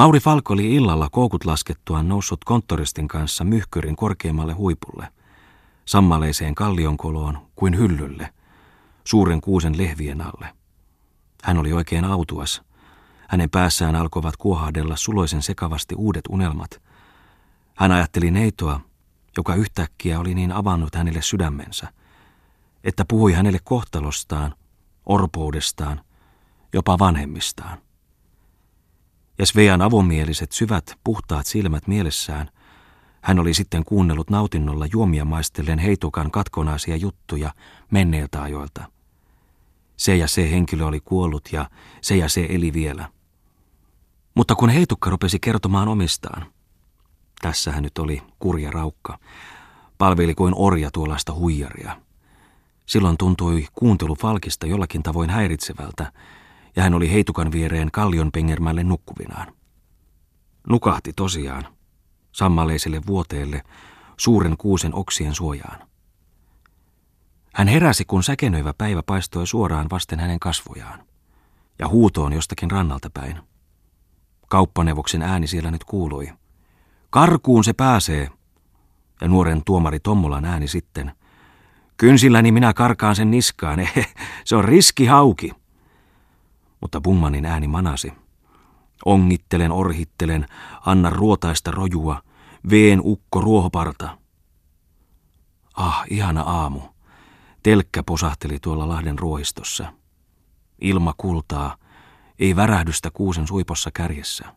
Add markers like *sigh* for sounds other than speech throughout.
Lauri Falk oli illalla koukut laskettuaan noussut konttoristin kanssa myhkyrin korkeammalle huipulle, sammaleiseen kallionkoloon kuin hyllylle, suuren kuusen lehvien alle. Hän oli oikein autuas. Hänen päässään alkoivat kuohahdella suloisen sekavasti uudet unelmat. Hän ajatteli neitoa, joka yhtäkkiä oli niin avannut hänelle sydämensä, että puhui hänelle kohtalostaan, orpoudestaan, jopa vanhemmistaan. Ja Svean avomieliset, syvät, puhtaat silmät mielessään, hän oli sitten kuunnellut nautinnolla juomia maistellen heitukan katkonaisia juttuja menneiltä ajoilta. Se ja se henkilö oli kuollut ja se ja se eli vielä. Mutta kun heitukka rupesi kertomaan omistaan, tässä hän nyt oli kurja raukka, palveli kuin orja tuollaista huijaria. Silloin tuntui kuuntelu Falkista jollakin tavoin häiritsevältä, ja hän oli heitukan viereen kallion pengermälle nukkuvinaan. Nukahti tosiaan, sammaleiselle vuoteelle, suuren kuusen oksien suojaan. Hän heräsi, kun säkenöivä päivä paistoi suoraan vasten hänen kasvojaan, ja huutoon jostakin rannalta päin. Kauppaneuvoksen ääni siellä nyt kuului. Karkuun se pääsee, ja nuoren tuomari Tommolan ääni sitten. Kynsilläni minä karkaan sen niskaan, *laughs* se on riski hauki mutta Bungmanin ääni manasi. Ongittelen, orhittelen, anna ruotaista rojua, veen ukko ruohoparta. Ah, ihana aamu. Telkkä posahteli tuolla Lahden ruohistossa. Ilma kultaa, ei värähdystä kuusen suipossa kärjessä.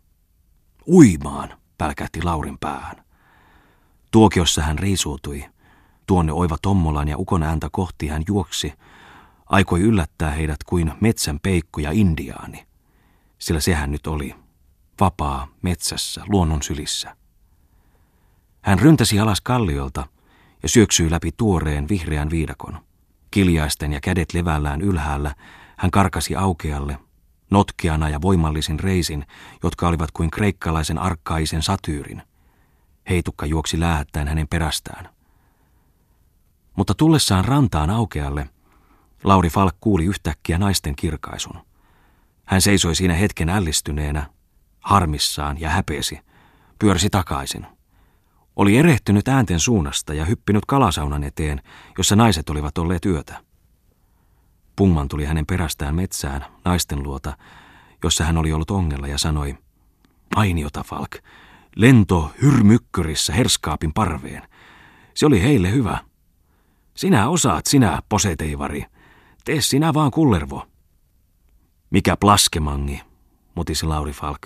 Uimaan, pälkähti Laurin päähän. Tuokiossa hän riisuutui. Tuonne oiva Tommolan ja ukon ääntä kohti hän juoksi, aikoi yllättää heidät kuin metsän peikko ja indiaani, sillä sehän nyt oli, vapaa metsässä, luonnon sylissä. Hän ryntäsi alas kalliolta ja syöksyi läpi tuoreen vihreän viidakon. Kiljaisten ja kädet levällään ylhäällä hän karkasi aukealle, notkeana ja voimallisin reisin, jotka olivat kuin kreikkalaisen arkkaisen satyyrin. Heitukka juoksi läähättäen hänen perästään. Mutta tullessaan rantaan aukealle, Lauri Falk kuuli yhtäkkiä naisten kirkaisun. Hän seisoi siinä hetken ällistyneenä, harmissaan ja häpesi, pyörsi takaisin. Oli erehtynyt äänten suunnasta ja hyppinyt kalasaunan eteen, jossa naiset olivat olleet yötä. Pungman tuli hänen perästään metsään, naisten luota, jossa hän oli ollut ongella ja sanoi, Mainiota, Falk, lento hyrmykkyrissä herskaapin parveen. Se oli heille hyvä. Sinä osaat, sinä, poseteivari. Tee sinä vaan kullervo. Mikä plaskemangi, mutisi Lauri Falk.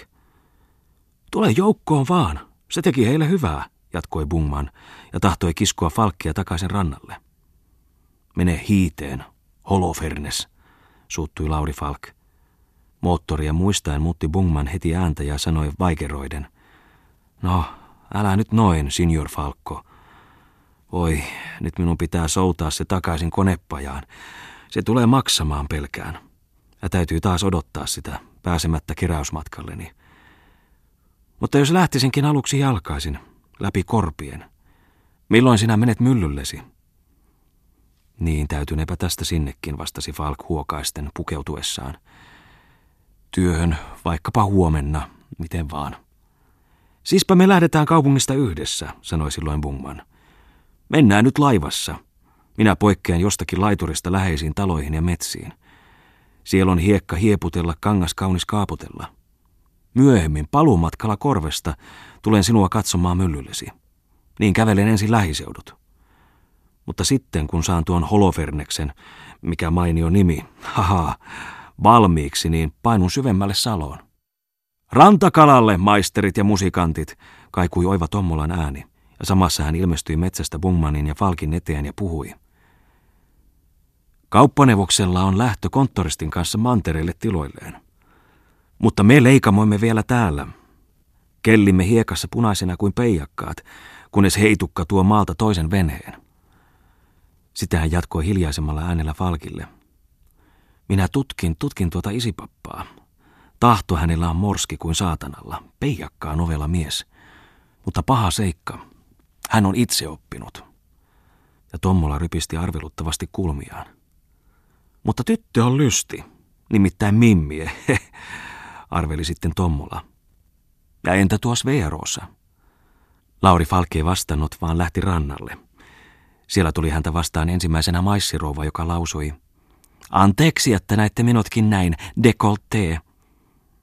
Tule joukkoon vaan, se teki heille hyvää, jatkoi Bungman ja tahtoi kiskoa Falkkia takaisin rannalle. Mene hiiteen, holofernes, suuttui Lauri Falk. Moottoria muistaen muutti Bungman heti ääntä ja sanoi vaikeroiden. No, älä nyt noin, senior Falkko. Voi, nyt minun pitää soutaa se takaisin konepajaan. Se tulee maksamaan pelkään. Ja täytyy taas odottaa sitä pääsemättä keräysmatkalleni. Mutta jos lähtisinkin aluksi jalkaisin, läpi korpien, milloin sinä menet myllyllesi? Niin täytynepä tästä sinnekin, vastasi Falk huokaisten pukeutuessaan. Työhön, vaikkapa huomenna, miten vaan. Siispä me lähdetään kaupungista yhdessä, sanoi silloin Bungman. Mennään nyt laivassa – minä poikkean jostakin laiturista läheisiin taloihin ja metsiin. Siellä on hiekka hieputella, kangas kaunis kaaputella. Myöhemmin paluumatkalla korvesta tulen sinua katsomaan myllyllesi. Niin kävelen ensin lähiseudut. Mutta sitten kun saan tuon Holoferneksen, mikä mainio nimi, *laughs* haha, valmiiksi, niin painun syvemmälle saloon. Rantakalalle, maisterit ja musikantit, kaikui oiva Tommolan ääni, ja samassa hän ilmestyi metsästä Bungmanin ja Falkin eteen ja puhui – Kauppanevoksella on lähtö konttoristin kanssa mantereille tiloilleen. Mutta me leikamoimme vielä täällä. Kellimme hiekassa punaisena kuin peijakkaat, kunnes heitukka tuo maalta toisen veneen. Sitä hän jatkoi hiljaisemmalla äänellä Falkille. Minä tutkin, tutkin tuota isipappaa. Tahto hänellä on morski kuin saatanalla, peijakkaa novella mies. Mutta paha seikka. Hän on itse oppinut. Ja Tommola rypisti arveluttavasti kulmiaan. Mutta tyttö on lysti, nimittäin Mimmie, *laughs* arveli sitten Tommola. Ja entä tuo Sveerosa? Lauri Falk ei vastannut, vaan lähti rannalle. Siellä tuli häntä vastaan ensimmäisenä maissirouva, joka lausui, Anteeksi, että näette minutkin näin, dekoltee.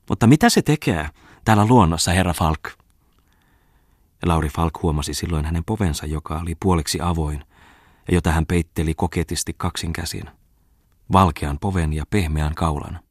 Mutta mitä se tekee täällä luonnossa, herra Falk? Ja Lauri Falk huomasi silloin hänen povensa, joka oli puoliksi avoin, ja jota hän peitteli koketisti kaksin käsin. Valkean poven ja pehmeän kaulan.